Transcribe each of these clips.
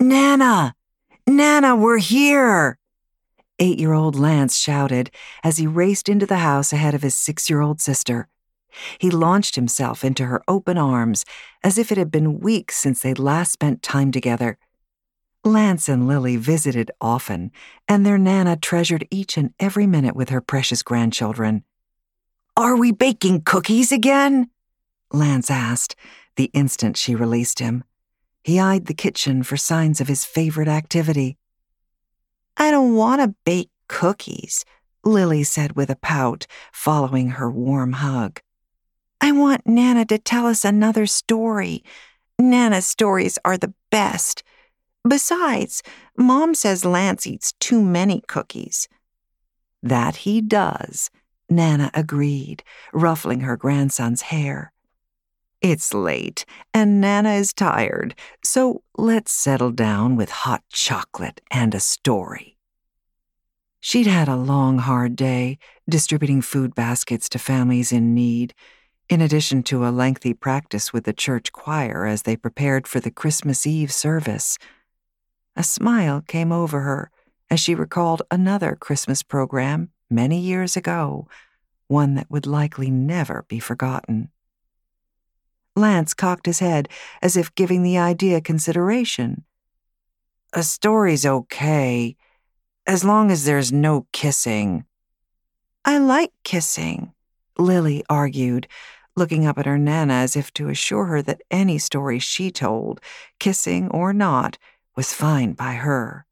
Nana! Nana, we're here! Eight year old Lance shouted as he raced into the house ahead of his six year old sister. He launched himself into her open arms as if it had been weeks since they'd last spent time together. Lance and Lily visited often, and their Nana treasured each and every minute with her precious grandchildren. Are we baking cookies again? Lance asked, the instant she released him. He eyed the kitchen for signs of his favorite activity. I don't want to bake cookies, Lily said with a pout, following her warm hug. I want Nana to tell us another story. Nana's stories are the best. Besides, Mom says Lance eats too many cookies. That he does, Nana agreed, ruffling her grandson's hair. It's late, and Nana is tired, so let's settle down with hot chocolate and a story. She'd had a long, hard day, distributing food baskets to families in need, in addition to a lengthy practice with the church choir as they prepared for the Christmas Eve service. A smile came over her as she recalled another Christmas program many years ago, one that would likely never be forgotten. Lance cocked his head as if giving the idea consideration. A story's okay, as long as there's no kissing. I like kissing, Lily argued, looking up at her Nana as if to assure her that any story she told, kissing or not, was fine by her.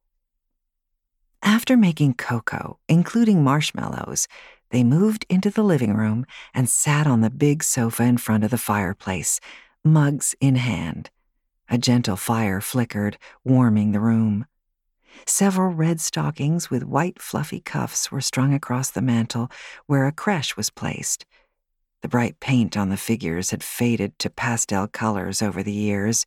After making cocoa, including marshmallows, they moved into the living room and sat on the big sofa in front of the fireplace, mugs in hand. A gentle fire flickered, warming the room. Several red stockings with white fluffy cuffs were strung across the mantel where a creche was placed. The bright paint on the figures had faded to pastel colors over the years.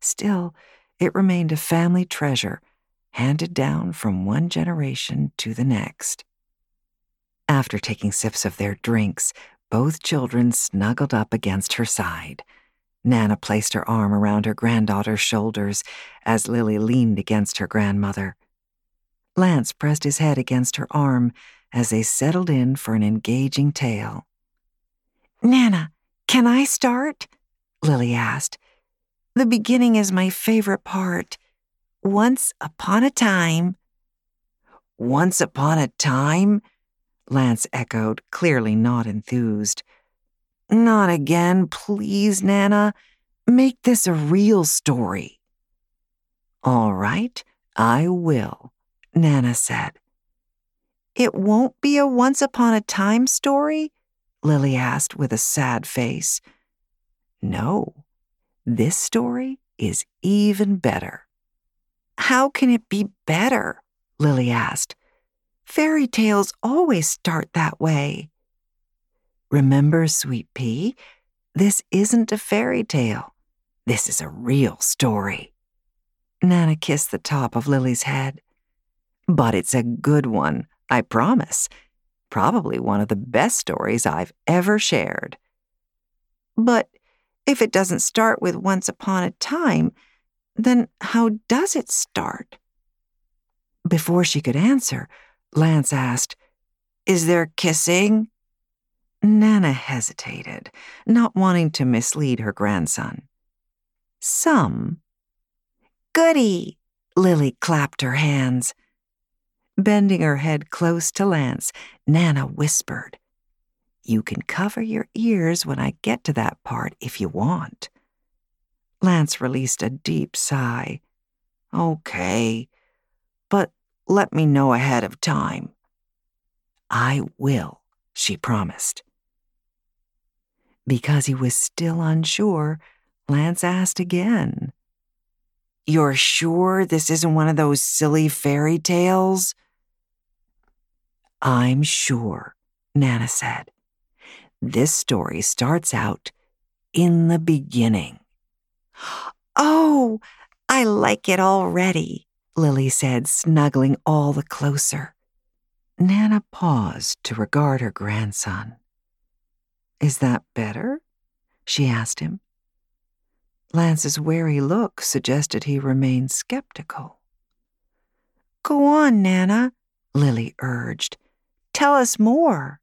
Still, it remained a family treasure, handed down from one generation to the next. After taking sips of their drinks, both children snuggled up against her side. Nana placed her arm around her granddaughter's shoulders as Lily leaned against her grandmother. Lance pressed his head against her arm as they settled in for an engaging tale. Nana, can I start? Lily asked. The beginning is my favorite part. Once upon a time. Once upon a time? Lance echoed, clearly not enthused. Not again, please, Nana. Make this a real story. All right, I will, Nana said. It won't be a once upon a time story? Lily asked with a sad face. No, this story is even better. How can it be better? Lily asked. Fairy tales always start that way. Remember, Sweet Pea, this isn't a fairy tale. This is a real story. Nana kissed the top of Lily's head. But it's a good one, I promise. Probably one of the best stories I've ever shared. But if it doesn't start with Once Upon a Time, then how does it start? Before she could answer, Lance asked, Is there kissing? Nana hesitated, not wanting to mislead her grandson. Some. Goody! Lily clapped her hands. Bending her head close to Lance, Nana whispered, You can cover your ears when I get to that part if you want. Lance released a deep sigh. Okay, but let me know ahead of time. I will, she promised. Because he was still unsure, Lance asked again. You're sure this isn't one of those silly fairy tales? I'm sure, Nana said. This story starts out in the beginning. Oh, I like it already, Lily said, snuggling all the closer. Nana paused to regard her grandson. Is that better? she asked him. Lance's wary look suggested he remained skeptical. Go on, Nana, Lily urged. Tell us more.